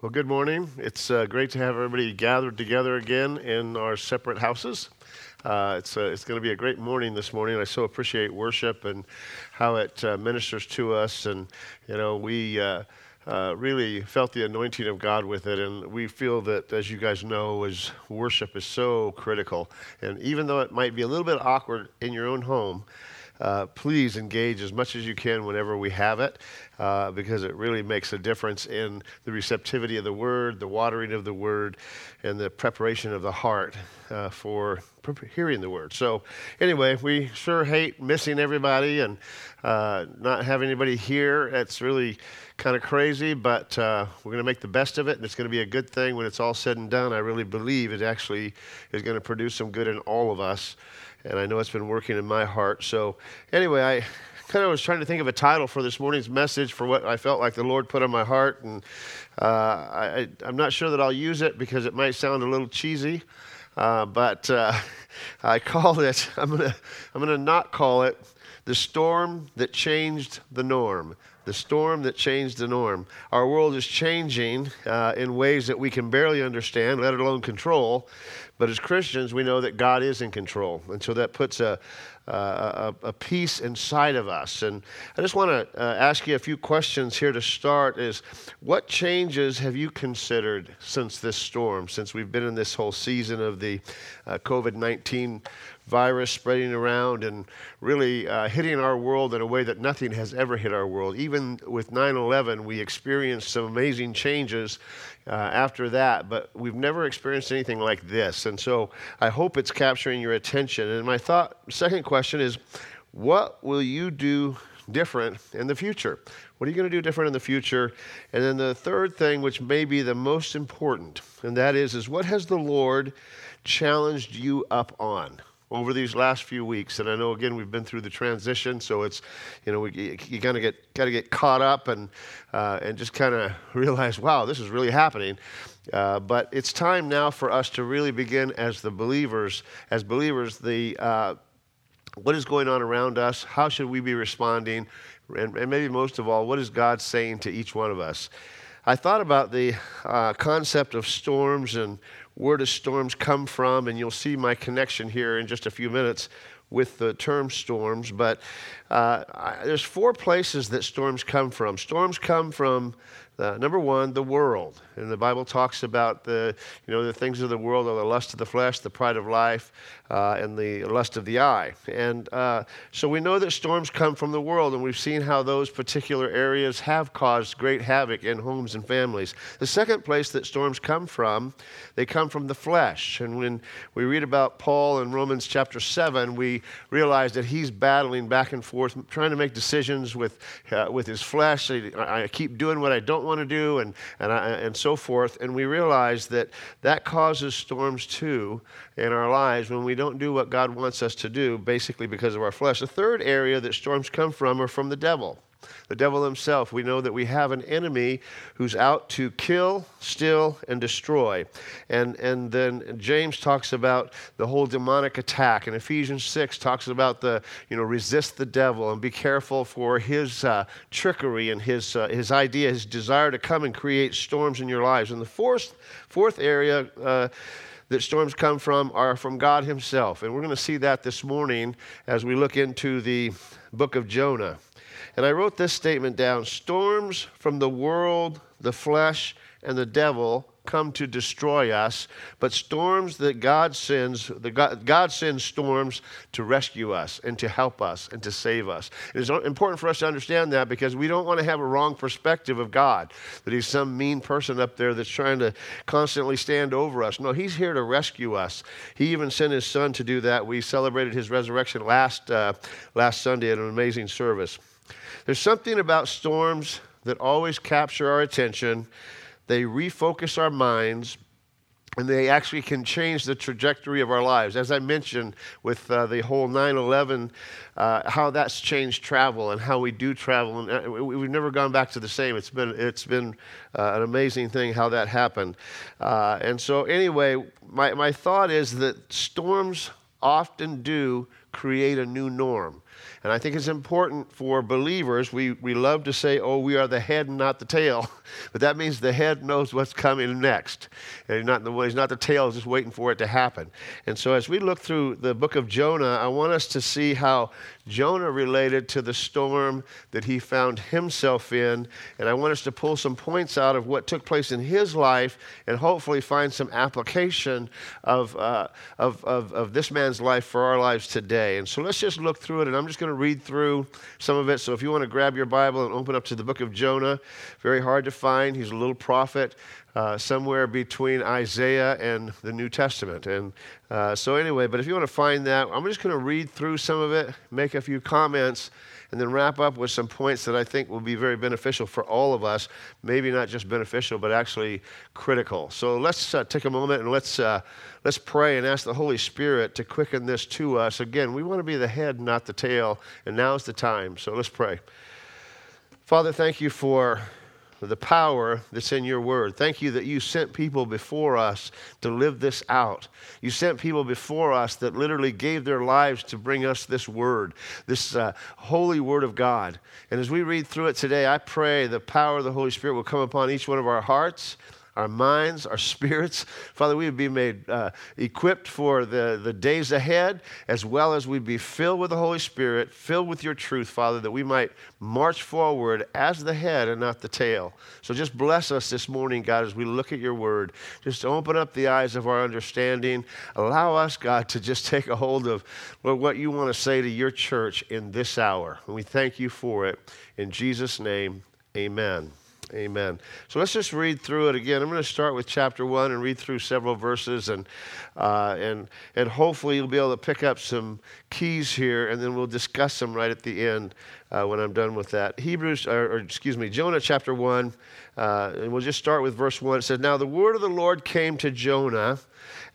Well, good morning. It's uh, great to have everybody gathered together again in our separate houses. Uh, it's uh, it's going to be a great morning this morning. I so appreciate worship and how it uh, ministers to us. And, you know, we uh, uh, really felt the anointing of God with it. And we feel that, as you guys know, is worship is so critical. And even though it might be a little bit awkward in your own home, uh, please engage as much as you can whenever we have it uh, because it really makes a difference in the receptivity of the word, the watering of the word, and the preparation of the heart uh, for hearing the word. So, anyway, we sure hate missing everybody and uh, not having anybody here. It's really kind of crazy, but uh, we're going to make the best of it, and it's going to be a good thing when it's all said and done. I really believe it actually is going to produce some good in all of us and I know it's been working in my heart. So, anyway, I kind of was trying to think of a title for this morning's message for what I felt like the Lord put on my heart, and uh, I, am not sure that I'll use it because it might sound a little cheesy. Uh, but uh, I call it. I'm gonna. I'm gonna not call it the storm that changed the norm. The storm that changed the norm. Our world is changing uh, in ways that we can barely understand, let alone control. But as Christians, we know that God is in control. And so that puts a, a, a peace inside of us. And I just want to uh, ask you a few questions here to start is what changes have you considered since this storm, since we've been in this whole season of the uh, COVID-19 virus spreading around and really uh, hitting our world in a way that nothing has ever hit our world. Even with 9 11, we experienced some amazing changes uh, after that, but we've never experienced anything like this. And so I hope it's capturing your attention. And my thought, second question is what will you do different in the future? What are you going to do different in the future? And then the third thing, which may be the most important, and that is, is what has the Lord challenged you up on? Over these last few weeks. And I know again we've been through the transition, so it's you know we, you kind of get got to get caught up and uh, and just kind of realize, wow, this is really happening. Uh, but it's time now for us to really begin as the believers, as believers, the uh, what is going on around us? How should we be responding? And, and, maybe most of all, what is God saying to each one of us? I thought about the uh, concept of storms and where do storms come from? And you'll see my connection here in just a few minutes with the term storms. But uh, I, there's four places that storms come from. Storms come from uh, number one, the world. And the Bible talks about the, you know, the things of the world are the lust of the flesh, the pride of life, uh, and the lust of the eye. And uh, so we know that storms come from the world, and we've seen how those particular areas have caused great havoc in homes and families. The second place that storms come from, they come from the flesh. And when we read about Paul in Romans chapter 7, we realize that he's battling back and forth, trying to make decisions with, uh, with his flesh. I, I keep doing what I don't want to do, and, and, I, and so forth. And we realize that that causes storms too in our lives when we don't do what God wants us to do, basically because of our flesh. The third area that storms come from are from the devil the devil himself. We know that we have an enemy who's out to kill, steal, and destroy. And, and then James talks about the whole demonic attack. And Ephesians 6 talks about the, you know, resist the devil and be careful for his uh, trickery and his, uh, his idea, his desire to come and create storms in your lives. And the fourth, fourth area, uh, that storms come from are from God Himself. And we're going to see that this morning as we look into the book of Jonah. And I wrote this statement down Storms from the world, the flesh, and the devil come to destroy us, but storms that God sends, the God, God, sends storms to rescue us and to help us and to save us. It is important for us to understand that because we don't want to have a wrong perspective of God, that He's some mean person up there that's trying to constantly stand over us. No, He's here to rescue us. He even sent His Son to do that. We celebrated His resurrection last, uh, last Sunday at an amazing service. There's something about storms that always capture our attention. They refocus our minds, and they actually can change the trajectory of our lives. As I mentioned with uh, the whole 9 11, uh, how that's changed travel and how we do travel. And uh, we've never gone back to the same. It's been, it's been uh, an amazing thing how that happened. Uh, and so, anyway, my, my thought is that storms often do create a new norm. And I think it's important for believers. We, we love to say, oh, we are the head and not the tail. But that means the head knows what's coming next. And he's not, the, he's not the tail, just waiting for it to happen. And so as we look through the book of Jonah, I want us to see how Jonah related to the storm that he found himself in. And I want us to pull some points out of what took place in his life and hopefully find some application of, uh, of, of, of this man's life for our lives today. And so let's just look through it. And I'm just going to read through some of it. So if you want to grab your Bible and open up to the book of Jonah, very hard to find. He's a little prophet. Uh, somewhere between Isaiah and the New Testament. And uh, so, anyway, but if you want to find that, I'm just going to read through some of it, make a few comments, and then wrap up with some points that I think will be very beneficial for all of us. Maybe not just beneficial, but actually critical. So let's uh, take a moment and let's uh, let's pray and ask the Holy Spirit to quicken this to us. Again, we want to be the head, not the tail, and now's the time. So let's pray. Father, thank you for the power that's in your word. Thank you that you sent people before us to live this out. You sent people before us that literally gave their lives to bring us this word, this uh, holy word of God. And as we read through it today, I pray the power of the Holy Spirit will come upon each one of our hearts our minds, our spirits. Father, we would be made uh, equipped for the, the days ahead, as well as we'd be filled with the Holy Spirit, filled with your truth, Father, that we might march forward as the head and not the tail. So just bless us this morning, God, as we look at your word. Just open up the eyes of our understanding. Allow us, God, to just take a hold of Lord, what you want to say to your church in this hour. And we thank you for it. In Jesus' name, amen. Amen. So let's just read through it again. I'm going to start with chapter one and read through several verses, and uh, and and hopefully you'll be able to pick up some keys here, and then we'll discuss them right at the end uh, when I'm done with that. Hebrews, or, or excuse me, Jonah chapter one, uh, and we'll just start with verse one. It says, "Now the word of the Lord came to Jonah."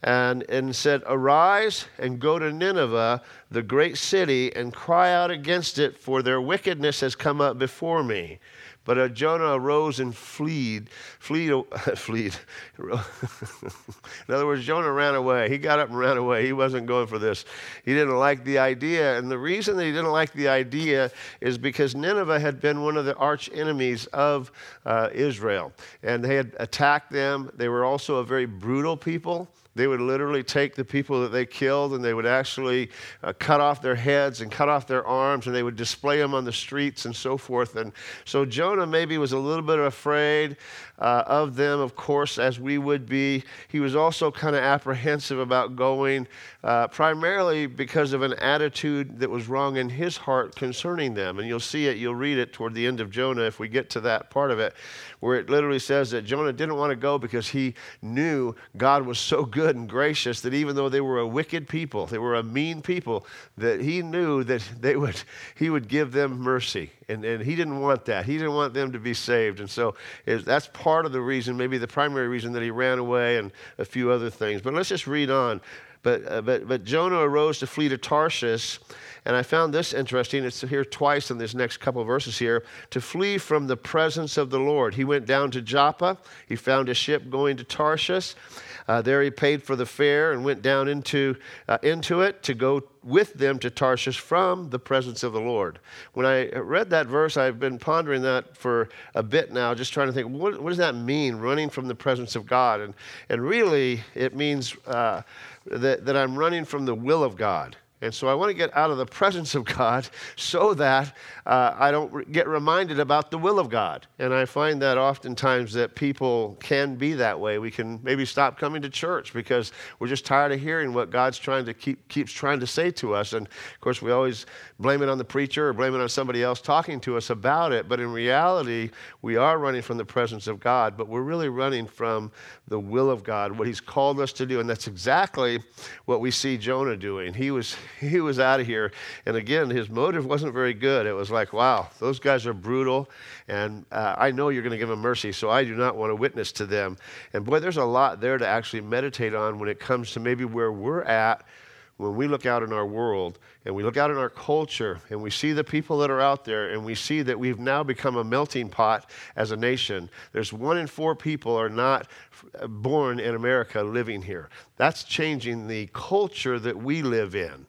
And, and said, Arise and go to Nineveh, the great city, and cry out against it, for their wickedness has come up before me. But uh, Jonah arose and fled. Fleed, fleed. In other words, Jonah ran away. He got up and ran away. He wasn't going for this. He didn't like the idea. And the reason that he didn't like the idea is because Nineveh had been one of the arch enemies of uh, Israel. And they had attacked them. They were also a very brutal people. They would literally take the people that they killed and they would actually uh, cut off their heads and cut off their arms and they would display them on the streets and so forth. And so Jonah maybe was a little bit afraid uh, of them, of course, as we would be. He was also kind of apprehensive about going, uh, primarily because of an attitude that was wrong in his heart concerning them. And you'll see it, you'll read it toward the end of Jonah if we get to that part of it, where it literally says that Jonah didn't want to go because he knew God was so good and gracious that even though they were a wicked people, they were a mean people, that he knew that they would, he would give them mercy. And, and he didn't want that. He didn't want them to be saved. And so that's part of the reason, maybe the primary reason that he ran away and a few other things. But let's just read on. But, uh, but, but Jonah arose to flee to Tarshish. And I found this interesting. It's here twice in this next couple verses here. To flee from the presence of the Lord. He went down to Joppa. He found a ship going to Tarshish. Uh, there he paid for the fare and went down into, uh, into it to go with them to Tarshish from the presence of the Lord. When I read that verse, I've been pondering that for a bit now, just trying to think, what, what does that mean, running from the presence of God? And, and really, it means uh, that, that I'm running from the will of God. And so I want to get out of the presence of God so that uh, I don't re- get reminded about the will of God. And I find that oftentimes that people can be that way. We can maybe stop coming to church because we're just tired of hearing what God's trying to keep keeps trying to say to us. And of course, we always blame it on the preacher or blame it on somebody else talking to us about it. But in reality, we are running from the presence of God, but we're really running from the will of God, what He's called us to do. And that's exactly what we see Jonah doing. He was he was out of here. And again, his motive wasn't very good. It was like, wow, those guys are brutal, and uh, I know you're going to give them mercy, so I do not want to witness to them. And boy, there's a lot there to actually meditate on when it comes to maybe where we're at when we look out in our world and we look out in our culture and we see the people that are out there and we see that we've now become a melting pot as a nation. There's one in four people are not born in America living here. That's changing the culture that we live in.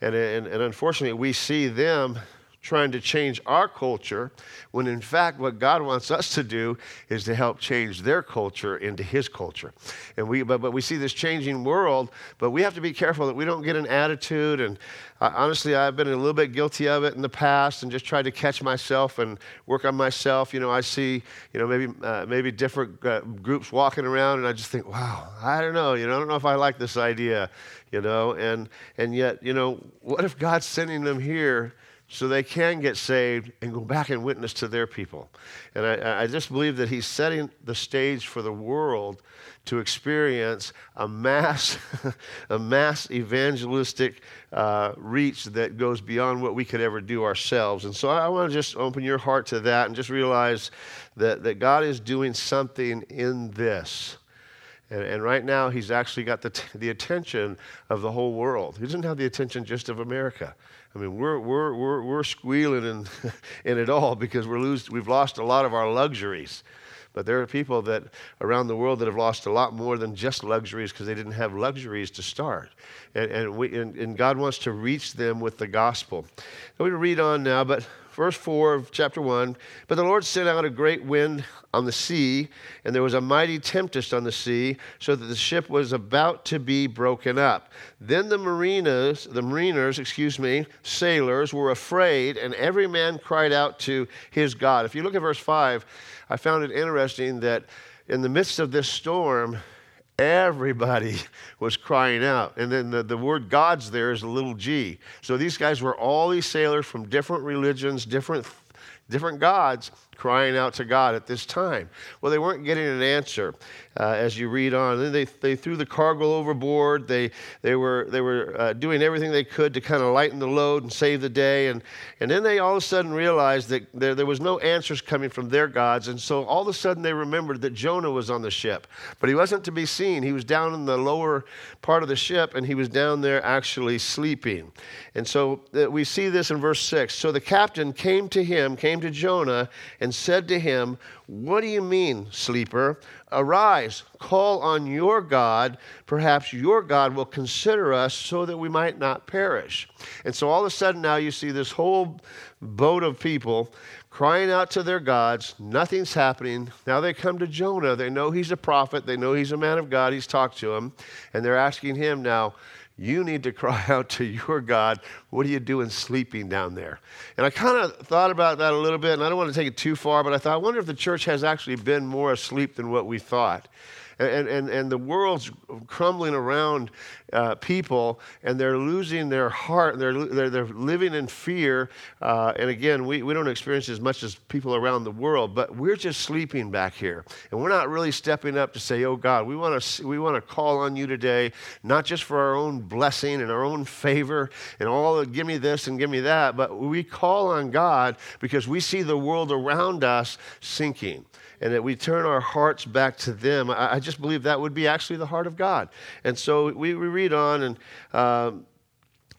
And, and, and unfortunately, we see them trying to change our culture when in fact what God wants us to do is to help change their culture into his culture. And we but, but we see this changing world, but we have to be careful that we don't get an attitude and uh, honestly I've been a little bit guilty of it in the past and just tried to catch myself and work on myself. You know, I see, you know, maybe uh, maybe different uh, groups walking around and I just think, "Wow, I don't know, you know, I don't know if I like this idea." You know, and and yet, you know, what if God's sending them here so they can get saved and go back and witness to their people. And I, I, just believe that he's setting the stage for the world to experience a mass, a mass evangelistic uh, reach that goes beyond what we could ever do ourselves. And so I, I want to just open your heart to that and just realize that, that God is doing something in this. And, and, right now, he's actually got the, t- the attention of the whole world. He doesn't have the attention just of America. I mean, we're, we're, we're, we're squealing in, in it all because we're lose, we've lost a lot of our luxuries. But there are people that around the world that have lost a lot more than just luxuries because they didn't have luxuries to start. And, and, we, and, and God wants to reach them with the gospel. we read on now, but verse 4 of chapter 1 But the Lord sent out a great wind on the sea, and there was a mighty tempest on the sea, so that the ship was about to be broken up. Then the mariners, the mariners, excuse me, sailors were afraid, and every man cried out to his God. If you look at verse 5, I found it interesting that in the midst of this storm, everybody was crying out. And then the, the word God's there is a little g. So these guys were all these sailors from different religions, different, different gods, crying out to God at this time. Well, they weren't getting an answer uh, as you read on. Then they, they threw the cargo overboard. They, they were, they were uh, doing everything they could to kind of lighten the load and save the day. And, and then they all of a sudden realized that there, there was no answers coming from their gods. And so all of a sudden they remembered that Jonah was on the ship. But he wasn't to be seen. He was down in the lower part of the ship and he was down there actually sleeping. And so uh, we see this in verse 6. So the captain came to him, came to Jonah, and and said to him, What do you mean, sleeper? Arise, call on your God. Perhaps your God will consider us so that we might not perish. And so all of a sudden now you see this whole boat of people crying out to their gods. Nothing's happening. Now they come to Jonah. They know he's a prophet, they know he's a man of God. He's talked to him. And they're asking him now, you need to cry out to your God. What are you doing sleeping down there? And I kind of thought about that a little bit, and I don't want to take it too far, but I thought, I wonder if the church has actually been more asleep than what we thought and, and, and the world's crumbling around uh, people, and they're losing their heart. They're, they're, they're living in fear. Uh, and again, we, we don't experience as much as people around the world, but we're just sleeping back here. And we're not really stepping up to say, oh God, we want to we want to call on you today, not just for our own blessing and our own favor and all give me this and give me that, but we call on God because we see the world around us sinking and that we turn our hearts back to them. I, I, just believe that would be actually the heart of God. And so we, we read on and. Um,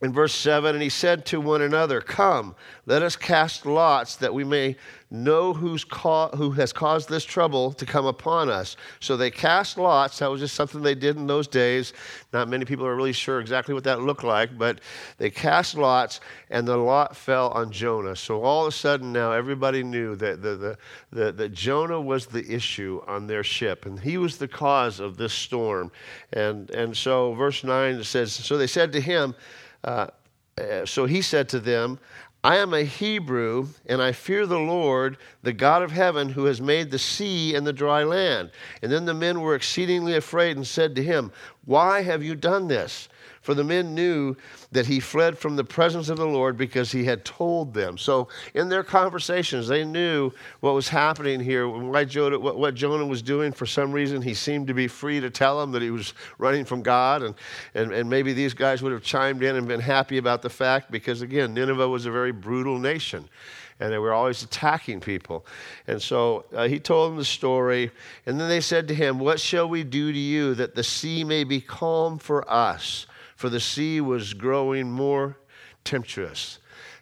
in verse 7, and he said to one another, Come, let us cast lots that we may know who's ca- who has caused this trouble to come upon us. So they cast lots. That was just something they did in those days. Not many people are really sure exactly what that looked like, but they cast lots, and the lot fell on Jonah. So all of a sudden now everybody knew that, the, the, the, Jonah was the issue on their ship, and he was the cause of this storm. And, and so verse 9 says, So they said to him, uh, uh so he said to them, I am a Hebrew, and I fear the Lord, the God of heaven, who has made the sea and the dry land. And then the men were exceedingly afraid and said to him, Why have you done this? For the men knew that he fled from the presence of the Lord because he had told them. So in their conversations, they knew what was happening here, why Jonah, what, Jonah was doing. For some reason, he seemed to be free to tell them that he was running from God. And, and, and maybe these guys would have chimed in and been happy about the fact because, again, Nineveh was a very brutal nation and they were always attacking people. And so uh, he told them the story, and then they said to him, What shall we do to you that the sea may be calm for us? For the sea was growing more tempestuous.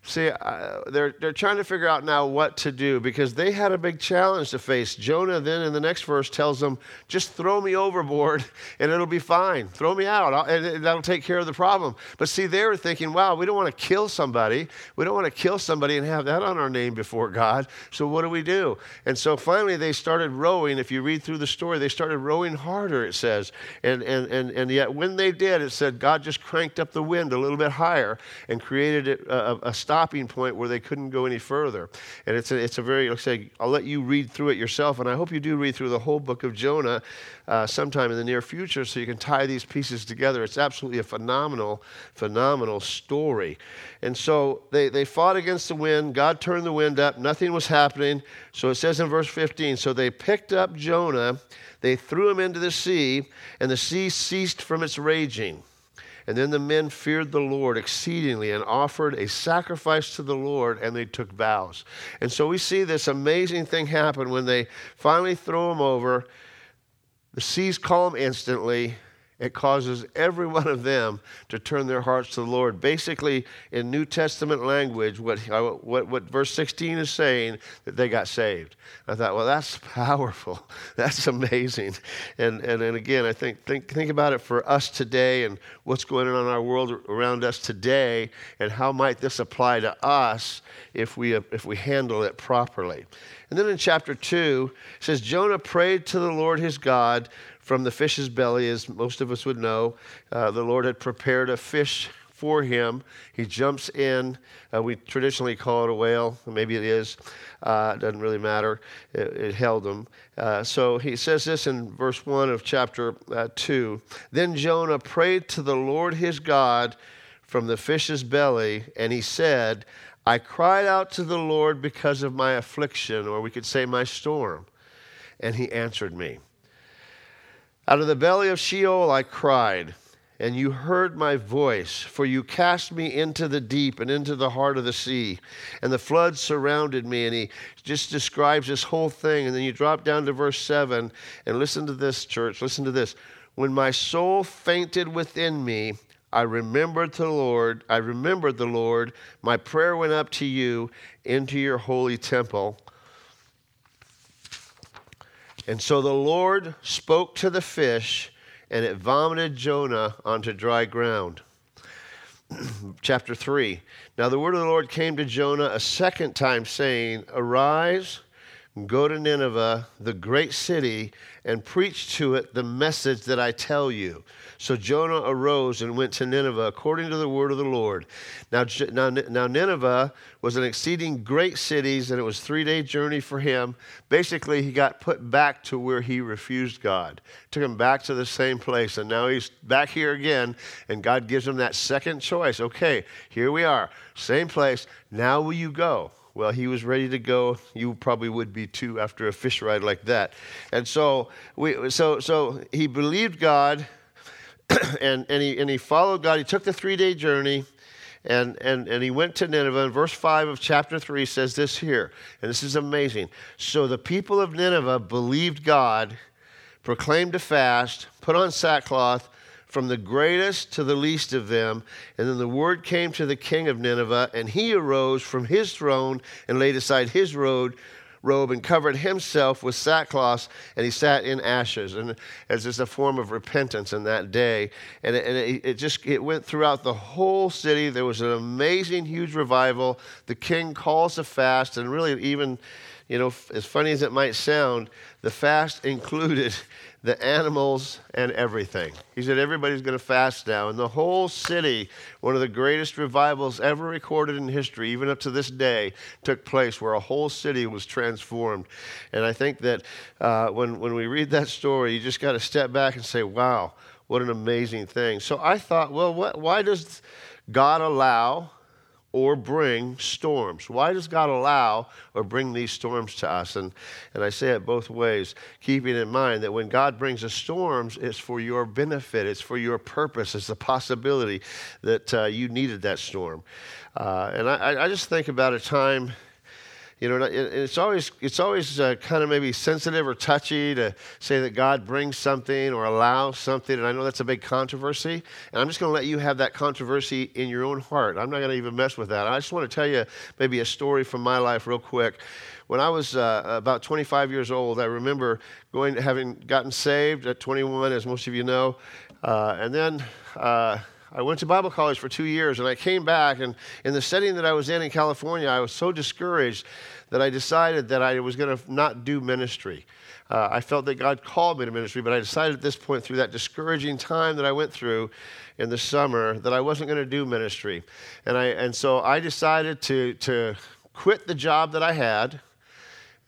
See, uh, they're, they're trying to figure out now what to do because they had a big challenge to face. Jonah then in the next verse tells them, just throw me overboard and it'll be fine. Throw me out and that'll take care of the problem. But see, they were thinking, wow, we don't want to kill somebody. We don't want to kill somebody and have that on our name before God. So what do we do? And so finally they started rowing. If you read through the story, they started rowing harder, it says. And, and, and, and yet when they did, it said God just cranked up the wind a little bit higher and created a, a stop stopping point where they couldn't go any further. And it's a, it's a very, like say, I'll let you read through it yourself, and I hope you do read through the whole book of Jonah uh, sometime in the near future so you can tie these pieces together. It's absolutely a phenomenal, phenomenal story. And so they, they fought against the wind. God turned the wind up. Nothing was happening. So it says in verse 15 so they picked up Jonah, they threw him into the sea, and the sea ceased from its raging. And then the men feared the Lord exceedingly and offered a sacrifice to the Lord, and they took vows. And so we see this amazing thing happen when they finally throw him over. The seas calm instantly, it causes every one of them to turn their hearts to the Lord. Basically, in New Testament language, what, what, what verse 16 is saying, that they got saved. I thought, well, that's powerful. That's amazing. And, and, and again, I think, think, think about it for us today and what's going on in our world around us today, and how might this apply to us if we, if we handle it properly. And then in chapter 2, it says, Jonah prayed to the Lord his God from the fish's belly, as most of us would know. Uh, the Lord had prepared a fish for him. He jumps in. Uh, we traditionally call it a whale. Maybe it is. Uh, it doesn't really matter. It, it held him. Uh, so he says this in verse 1 of chapter uh, 2. Then Jonah prayed to the Lord his God from the fish's belly, and he said, I cried out to the Lord because of my affliction, or we could say my storm, and he answered me. Out of the belly of Sheol I cried, and you heard my voice, for you cast me into the deep and into the heart of the sea, and the flood surrounded me. And he just describes this whole thing. And then you drop down to verse 7, and listen to this, church. Listen to this. When my soul fainted within me, I remembered the Lord. I remembered the Lord. My prayer went up to you into your holy temple. And so the Lord spoke to the fish, and it vomited Jonah onto dry ground. Chapter 3. Now the word of the Lord came to Jonah a second time, saying, Arise, go to Nineveh, the great city, and preach to it the message that I tell you. So Jonah arose and went to Nineveh according to the word of the Lord. Now, now, now Nineveh was an exceeding great city, and it was three day journey for him. Basically, he got put back to where he refused God. Took him back to the same place, and now he's back here again, and God gives him that second choice. Okay, here we are, same place. Now will you go? Well, he was ready to go. You probably would be too after a fish ride like that. And so, we, so, so he believed God and, and, he, and he followed God. He took the three day journey and, and, and he went to Nineveh. And verse 5 of chapter 3 says this here, and this is amazing. So the people of Nineveh believed God, proclaimed a fast, put on sackcloth from the greatest to the least of them. And then the word came to the king of Nineveh, and he arose from his throne and laid aside his robe robe and covered himself with sackcloth, and he sat in ashes. And as just a form of repentance in that day. And, it, and it, it just it went throughout the whole city. There was an amazing, huge revival. The king calls a fast, and really, even, you know, as funny as it might sound, the fast included the animals, and everything. He said, Everybody's going to fast now. And the whole city, one of the greatest revivals ever recorded in history, even up to this day, took place where a whole city was transformed. And I think that uh, when, when we read that story, you just got to step back and say, Wow, what an amazing thing. So I thought, well, what, why does God allow or bring storms. Why does God allow or bring these storms to us? And, and I say it both ways, keeping in mind that when God brings us storms, it's for your benefit, it's for your purpose, it's the possibility that uh, you needed that storm. Uh, and I, I just think about a time You know, it's always it's always uh, kind of maybe sensitive or touchy to say that God brings something or allows something, and I know that's a big controversy. And I'm just going to let you have that controversy in your own heart. I'm not going to even mess with that. I just want to tell you maybe a story from my life real quick. When I was uh, about 25 years old, I remember going having gotten saved at 21, as most of you know, uh, and then. I went to Bible college for two years and I came back, and in the setting that I was in in California, I was so discouraged that I decided that I was going to not do ministry. Uh, I felt that God called me to ministry, but I decided at this point, through that discouraging time that I went through in the summer, that I wasn't going to do ministry. And, I, and so I decided to, to quit the job that I had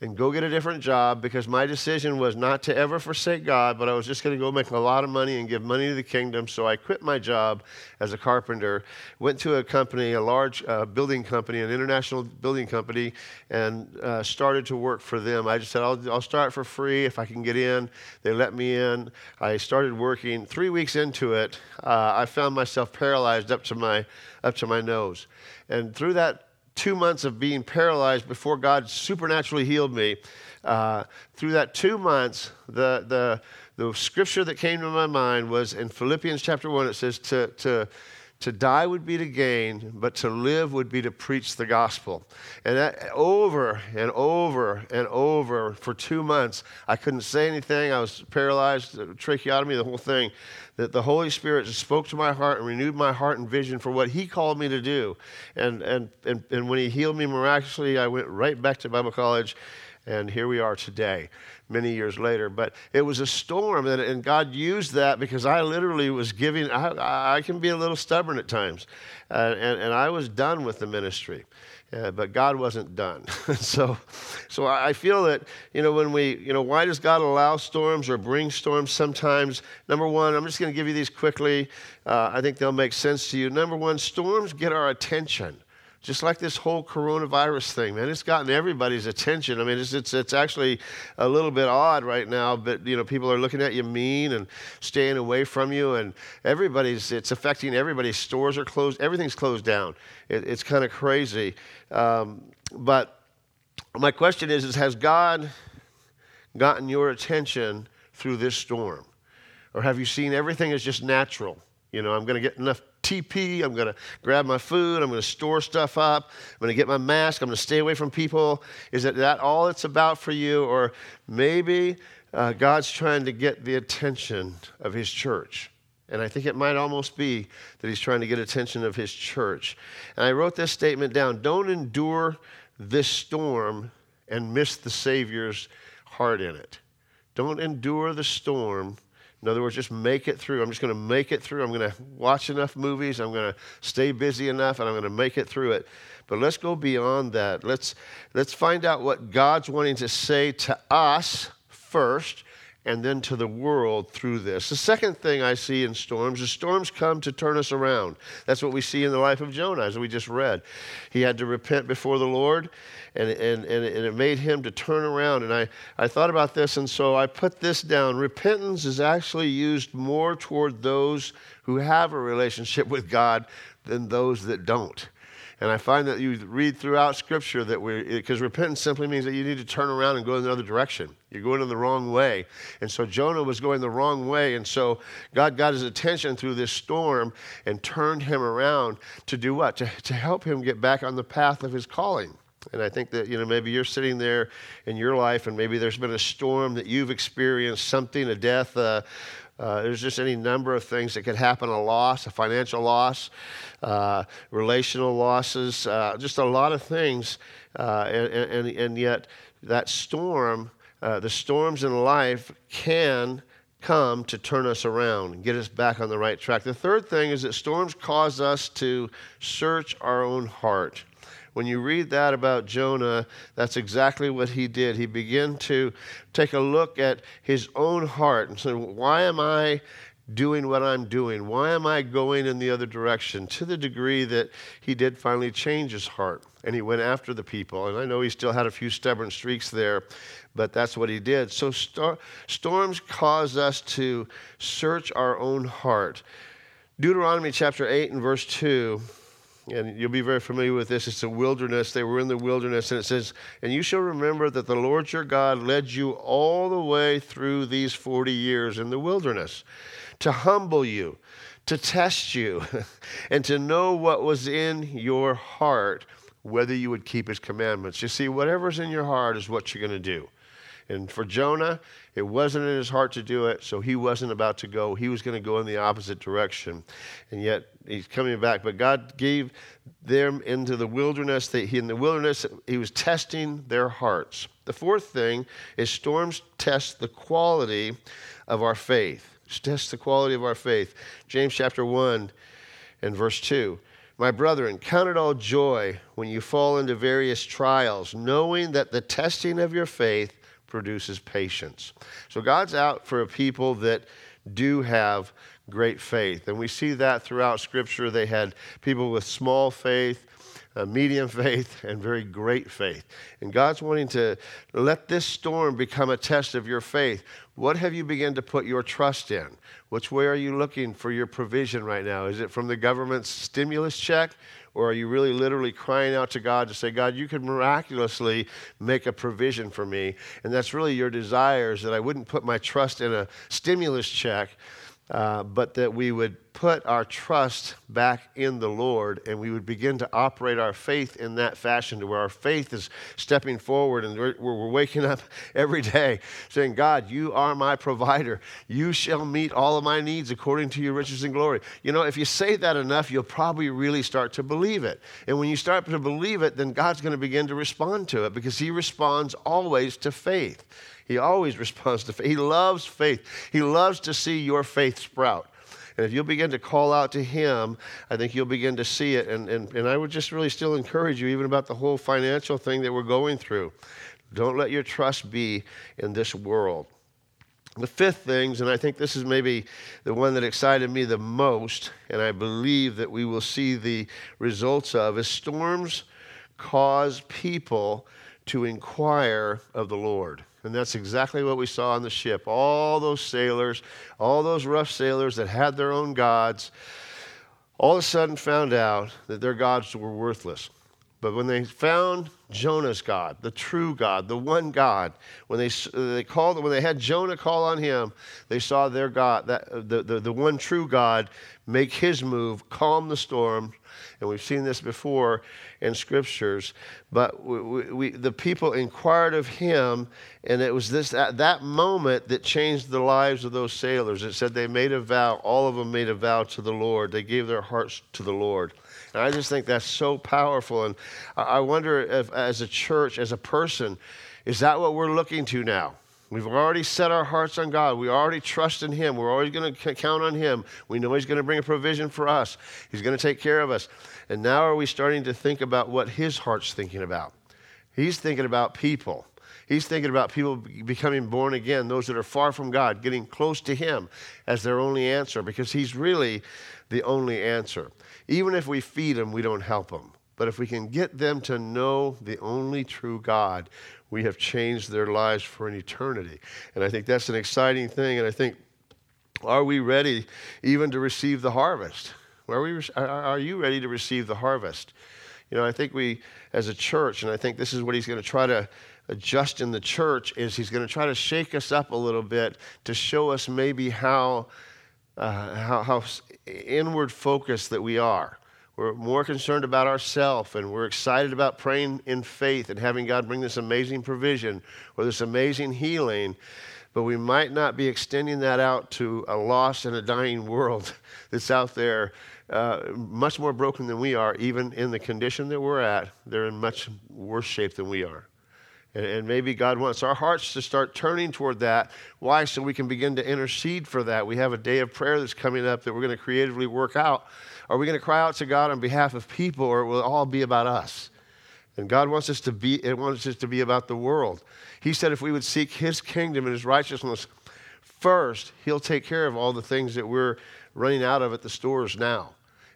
and go get a different job because my decision was not to ever forsake God, but I was just going to go make a lot of money and give money to the kingdom. So I quit my job as a carpenter, went to a company, a large uh, building company, an international building company, and uh, started to work for them. I just said, I'll, I'll start for free if I can get in. They let me in. I started working. Three weeks into it, uh, I found myself paralyzed up to my, up to my nose. And through that two months of being paralyzed before God supernaturally healed me. Uh, through that two months, the, the, the scripture that came to my mind was in Philippians chapter 1. It says, to, to, to die would be to gain, but to live would be to preach the gospel. And that, over and over and over for two months, I couldn't say anything. I was paralyzed, uh, tracheotomy, the whole thing that the Holy Spirit spoke to my heart and renewed my heart and vision for what He called me to do. And, and, and, and when He healed me miraculously, I went right back to Bible college, and here we are today, many years later. But it was a storm, and, and God used that because I literally was giving, I, I can be a little stubborn at times, uh, and, and I was done with the ministry. Uh, but God wasn't done. so, so I feel that you know when we you know why does God allow storms or bring storms sometimes? Number one, I'm just going to give you these quickly. Uh, I think they'll make sense to you. Number one, storms get our attention. Just like this whole coronavirus thing, man, it's gotten everybody's attention. I mean, it's, it's, it's actually a little bit odd right now, but you know, people are looking at you mean and staying away from you, and everybody's it's affecting everybody. Stores are closed, everything's closed down. It, it's kind of crazy. Um, but my question is, is has God gotten your attention through this storm? Or have you seen everything as just natural? You know, I'm going to get enough TP. I'm going to grab my food. I'm going to store stuff up. I'm going to get my mask. I'm going to stay away from people. Is it that all it's about for you? Or maybe uh, God's trying to get the attention of His church. And I think it might almost be that He's trying to get attention of His church. And I wrote this statement down Don't endure this storm and miss the Savior's heart in it. Don't endure the storm in other words, just make it through. I'm just going to make it through. I'm going to watch enough movies. I'm going to stay busy enough, and I'm going to make it through it. But let's go beyond that. Let's, let's find out what God's wanting to say to us first and then to the world through this. The second thing I see in storms is storms come to turn us around. That's what we see in the life of Jonah, as we just read. He had to repent before the Lord, and, and, and, it made him to turn around. And I, I thought about this, and so I put this down. Repentance is actually used more toward those who have a relationship with God than those that don't. And I find that you read throughout Scripture that we, because repentance simply means that you need to turn around and go in another direction. You're going in the wrong way. And so Jonah was going the wrong way. And so God got his attention through this storm and turned him around to do what? To, to help him get back on the path of his calling. And I think that, you know, maybe you're sitting there in your life and maybe there's been a storm that you've experienced, something, a death, uh, uh, there's just any number of things that could happen a loss, a financial loss, uh, relational losses, uh, just a lot of things. Uh, and, and, and, yet, that storm, uh, the storms in life can come to turn us around and get us back on the right track. The third thing is that storms cause us to search our own heart. When you read that about Jonah, that's exactly what he did. He began to take a look at his own heart and said, Why am I doing what I'm doing? Why am I going in the other direction? To the degree that he did finally change his heart and he went after the people. And I know he still had a few stubborn streaks there, but that's what he did. So star- storms cause us to search our own heart. Deuteronomy chapter 8 and verse 2 and you'll be very familiar with this. It's a wilderness. They were in the wilderness, and it says, And you shall remember that the Lord your God led you all the way through these 40 years in the wilderness to humble you, to test you, and to know what was in your heart, whether you would keep his commandments. You see, whatever's in your heart is what you're going to do. And for Jonah, it wasn't in his heart to do it, so he wasn't about to go. He was going to go in the opposite direction. And yet he's coming back. But God gave them into the wilderness. In the wilderness, he was testing their hearts. The fourth thing is storms test the quality of our faith. Test the quality of our faith. James chapter 1 and verse 2. My brethren, count it all joy when you fall into various trials, knowing that the testing of your faith produces patience. So God's out for a people that do have great faith. And we see that throughout Scripture. They had people with small faith, uh, medium faith, and very great faith. And God's wanting to let this storm become a test of your faith. What have you begun to put your trust in? Which way are you looking for your provision right now? Is it from the government's stimulus check? Or are you really literally crying out to God to say, God, you could miraculously make a provision for me? And that's really your desires that I wouldn't put my trust in a stimulus check, uh, but that we would put our trust back in the Lord and we would begin to operate our faith in that fashion to where our faith is stepping forward and we're, we're, waking up every day saying, God, you are my provider. You shall meet all of my needs according to your riches and glory. You know, if you say that enough, you'll probably really start to believe it. And when you start to believe it, then God's going to begin to respond to it because He responds always to faith. He always responds to faith. He loves faith. He loves to see your faith sprout. And if you'll begin to call out to Him, I think you'll begin to see it. And, and, and I would just really still encourage you, even about the whole financial thing that we're going through. Don't let your trust be in this world. The fifth things, and I think this is maybe the one that excited me the most, and I believe that we will see the results of, is storms cause people to inquire of the Lord. And that's exactly what we saw on the ship. All those sailors, all those rough sailors that had their own gods, all of a sudden found out that their gods were worthless. But when they found Jonah's God, the true God, the one God, when they, uh, they called, when they had Jonah call on him, they saw their God, that, the, the, the one true God, make his move, calm the storm. And we've seen this before in scriptures. But we, we, the people inquired of him, and it was this that, that moment that changed the lives of those sailors. It said they made a vow, all of them made a vow to the Lord. They gave their hearts to the Lord. And I just think that's so powerful. And I wonder if, as a church, as a person, is that what we're looking to now? We've already set our hearts on God. We already trust in Him. We're always going to count on Him. We know He's going to bring a provision for us, He's going to take care of us. And now are we starting to think about what His heart's thinking about? He's thinking about people. He's thinking about people becoming born again, those that are far from God, getting close to Him as their only answer, because He's really the only answer. Even if we feed them, we don't help them. But if we can get them to know the only true God, we have changed their lives for an eternity. And I think that's an exciting thing. And I think, are we ready even to receive the harvest? Are, we, are you ready to receive the harvest? You know, I think we, as a church, and I think this is what he's going to try to adjust in the church, is he's going to try to shake us up a little bit to show us maybe how, uh, how, how inward focused that we are. We're more concerned about ourselves and we're excited about praying in faith and having God bring this amazing provision or this amazing healing, but we might not be extending that out to a lost and a dying world that's out there uh, much more broken than we are, even in the condition that we're at. They're in much worse shape than we are. And, and maybe God wants our hearts to start turning toward that. Why? So we can begin to intercede for that. We have a day of prayer that's coming up that we're going to creatively work out are we going to cry out to God on behalf of people, or will it all be about us? And God wants us to be, it wants us to be about the world. He said if we would seek His kingdom and His righteousness first, He'll take care of all the things that we're running out of at the stores now.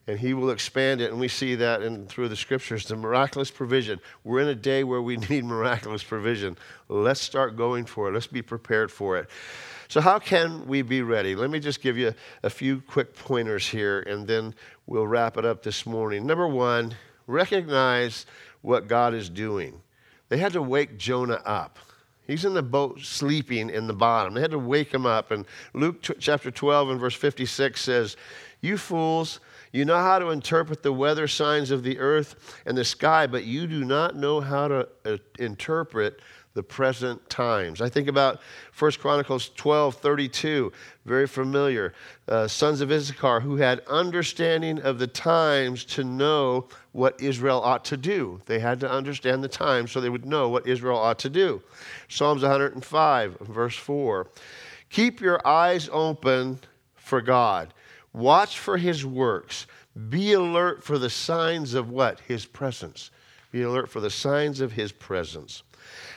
And He will expand it. And we see that in, through the scriptures, the miraculous provision. We're in a day where we need miraculous provision. Let's start going for it. Let's be prepared for it. So, how can we be ready? Let me just give you a few quick pointers here, and then we'll wrap it up this morning. Number one, recognize what God is doing. They had to wake Jonah up. He's in the boat sleeping in the bottom. They had to wake him up. And Luke t- chapter 12 and verse 56 says, You fools, you know how to interpret the weather signs of the earth and the sky, but you do not know how to uh, interpret the present times. I think about 1 Chronicles 12 32, very familiar. Uh, sons of Issachar who had understanding of the times to know what Israel ought to do. They had to understand the times so they would know what Israel ought to do. Psalms 105, verse 4. Keep your eyes open for God, watch for his works, be alert for the signs of what? His presence. Be alert for the signs of his presence.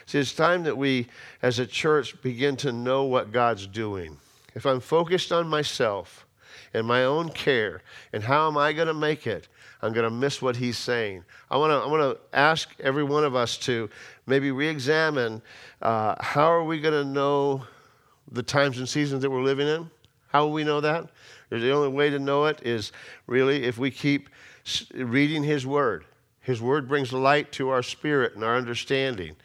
See, it's time that we, as a church, begin to know what God's doing. If I'm focused on myself and my own care and how am I going to make it, I'm going to miss what He's saying. I want to I want to ask every one of us to maybe re-examine uh, how are we going to know the times and seasons that we're living in. How will we know that? The only way to know it is really if we keep reading His Word. His Word brings light to our spirit and our understanding.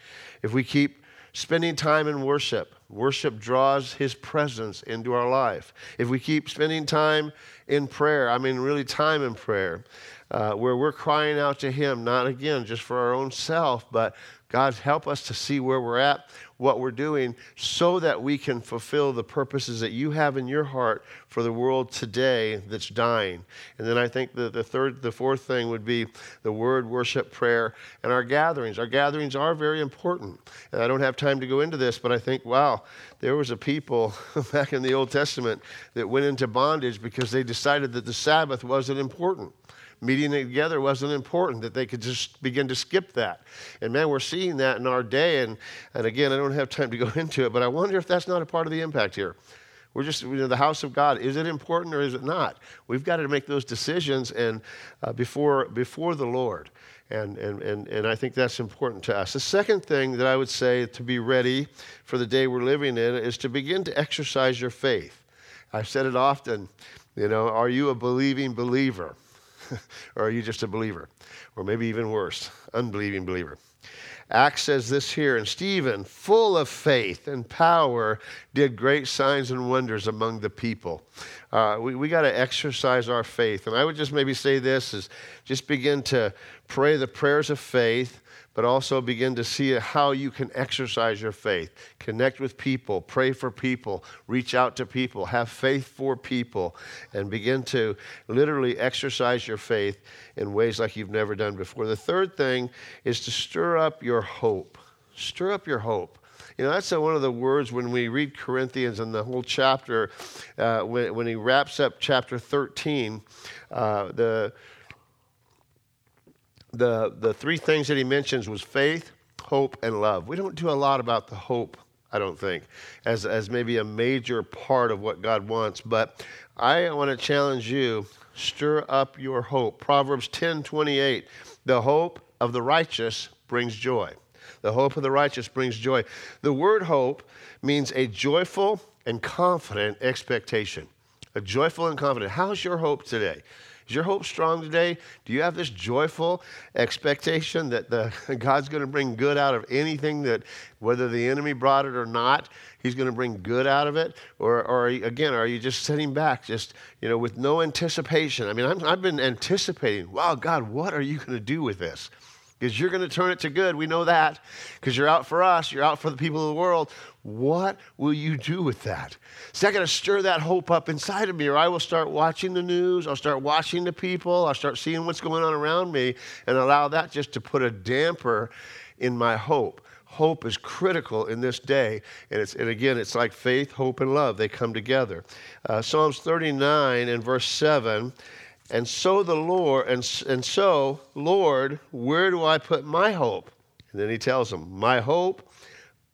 If we keep spending time in worship, worship draws His presence into our life. If we keep spending time in prayer, I mean, really time in prayer, uh, where we're crying out to Him, not again just for our own self, but God, help us to see where we're at, what we're doing, so that we can fulfill the purposes that you have in your heart for the world today that's dying. And then I think the, the third, the fourth thing would be the word, worship, prayer, and our gatherings. Our gatherings are very important. And I don't have time to go into this, but I think, wow, there was a people back in the Old Testament that went into bondage because they decided that the Sabbath wasn't important meeting together wasn't important, that they could just begin to skip that. And man, we're seeing that in our day. And, and again, I don't have time to go into it, but I wonder if that's not a part of the impact here. We're just, you know, the house of God. Is it important or is it not? We've got to make those decisions and uh, before, before the Lord. And, and, and, and I think that's important to us. The second thing that I would say to be ready for the day we're living in is to begin to exercise your faith. I've said it often, you know, are you a believing believer? or are you just a believer? Or maybe even worse, unbelieving believer. Acts says this here, and Stephen, full of faith and power, did great signs and wonders among the people. Uh, we we got to exercise our faith. And I would just maybe say this is just begin to pray the prayers of faith but also begin to see how you can exercise your faith. Connect with people, pray for people, reach out to people, have faith for people, and begin to literally exercise your faith in ways like you've never done before. The third thing is to stir up your hope. Stir up your hope. You know, that's one of the words when we read Corinthians and the whole chapter, uh, when, when he wraps up chapter 13, uh, the the, the three things that he mentions was faith, hope, and love. We don't do a lot about the hope, I don't think, as, as maybe a major part of what God wants. But I want to challenge you, stir up your hope. Proverbs 10 28, the hope of the righteous brings joy. The hope of the righteous brings joy. The word hope means a joyful and confident expectation. A joyful and confident. How's your hope today? Is your hope strong today? Do you have this joyful expectation that the, God's going to bring good out of anything that, whether the enemy brought it or not, He's going to bring good out of it? Or, or again, are you just sitting back, just, you know, with no anticipation? I mean, i have been anticipating, wow, God, what are you going to do with this? Because you're going to turn it to good. We know that because you're out for us, you're out for the people of the world. What will you do with that? Is that? Got to stir that hope up inside of me, or I will start watching the news, I'll start watching the people, I'll start seeing what's going on around me, and allow that just to put a damper in my hope. Hope is critical in this day, and, it's, and again, it's like faith, hope, and love. They come together. Uh, Psalms 39 and verse 7 and so the Lord, and, and so, Lord, where do I put my hope? And then he tells them, My hope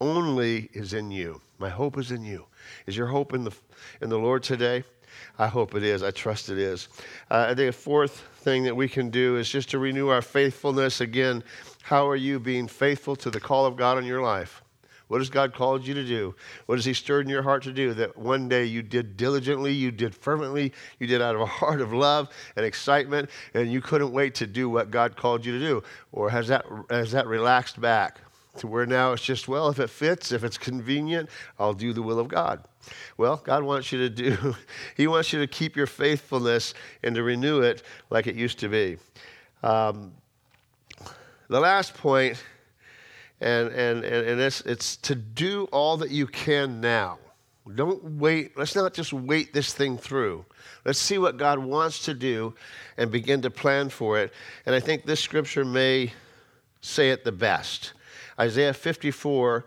only is in you. My hope is in you. Is your hope in the, in the Lord today? I hope it is. I trust it is. Uh, I think a fourth thing that we can do is just to renew our faithfulness. Again, how are you being faithful to the call of God in your life? What has God called you to do? What has He stirred in your heart to do that one day you did diligently, you did fervently, you did out of a heart of love and excitement, and you couldn't wait to do what God called you to do? Or has that, has that relaxed back to where now it's just, well, if it fits, if it's convenient, I'll do the will of God? Well, God wants you to do, He wants you to keep your faithfulness and to renew it like it used to be. Um, the last point, and, and, and it's, it's to do all that you can now. Don't wait. Let's not just wait this thing through. Let's see what God wants to do and begin to plan for it. And I think this scripture may say it the best Isaiah 54,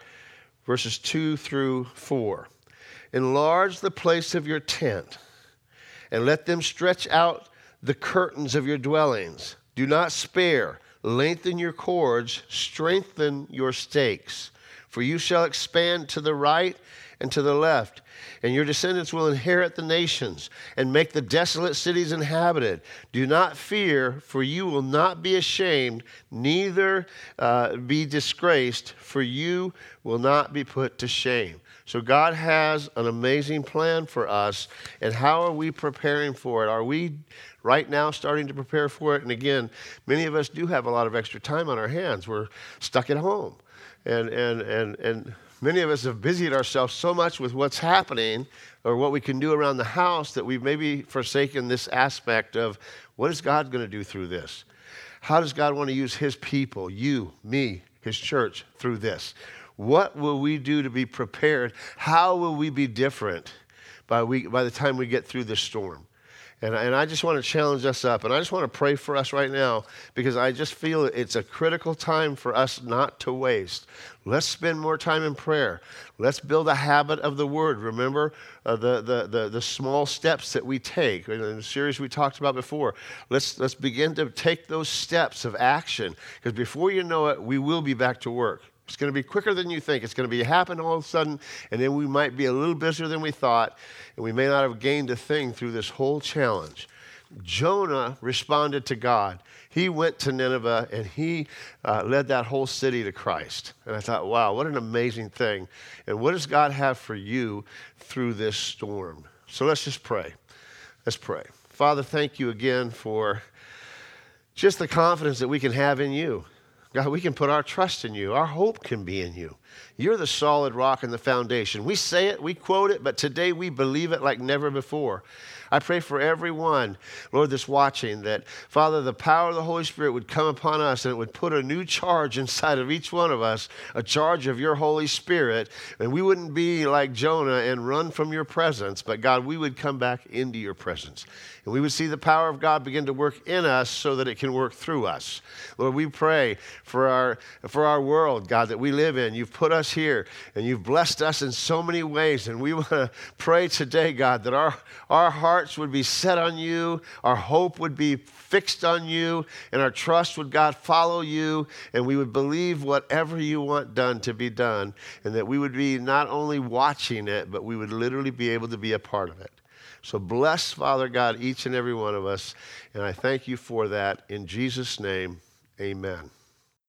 verses 2 through 4. Enlarge the place of your tent, and let them stretch out the curtains of your dwellings. Do not spare. Lengthen your cords, strengthen your stakes. For you shall expand to the right and to the left, and your descendants will inherit the nations and make the desolate cities inhabited. Do not fear, for you will not be ashamed, neither uh, be disgraced, for you will not be put to shame. So, God has an amazing plan for us, and how are we preparing for it? Are we right now starting to prepare for it? And again, many of us do have a lot of extra time on our hands. We're stuck at home. And, and, and, and many of us have busied ourselves so much with what's happening or what we can do around the house that we've maybe forsaken this aspect of what is God going to do through this? How does God want to use His people, you, me, His church, through this? What will we do to be prepared? How will we be different by, we, by the time we get through this storm? And, and I just want to challenge us up. And I just want to pray for us right now because I just feel it's a critical time for us not to waste. Let's spend more time in prayer. Let's build a habit of the word. Remember uh, the, the, the, the, small steps that we take in the series we talked about before. Let's, let's begin to take those steps of action because before you know it, we will be back to work. It's going to be quicker than you think. It's going to be happen all of a sudden, and then we might be a little busier than we thought, and we may not have gained a thing through this whole challenge. Jonah responded to God. He went to Nineveh and he uh, led that whole city to Christ. And I thought, wow, what an amazing thing. And what does God have for you through this storm? So let's just pray. Let's pray. Father, thank you again for just the confidence that we can have in you. God, we can put our trust in you. Our hope can be in you. You're the solid rock and the foundation. We say it, we quote it, but today we believe it like never before. I pray for everyone, Lord, that's watching, that, Father, the power of the Holy Spirit would come upon us and it would put a new charge inside of each one of us, a charge of your Holy Spirit. And we wouldn't be like Jonah and run from your presence, but God, we would come back into your presence. And we would see the power of God begin to work in us so that it can work through us. Lord, we pray for our, for our world, God, that we live in. You've put us here and you've blessed us in so many ways. And we want to pray today, God, that our, our hearts would be set on you, our hope would be fixed on you, and our trust would, God, follow you, and we would believe whatever you want done to be done, and that we would be not only watching it, but we would literally be able to be a part of it. So bless, Father God, each and every one of us. And I thank you for that. In Jesus' name, amen.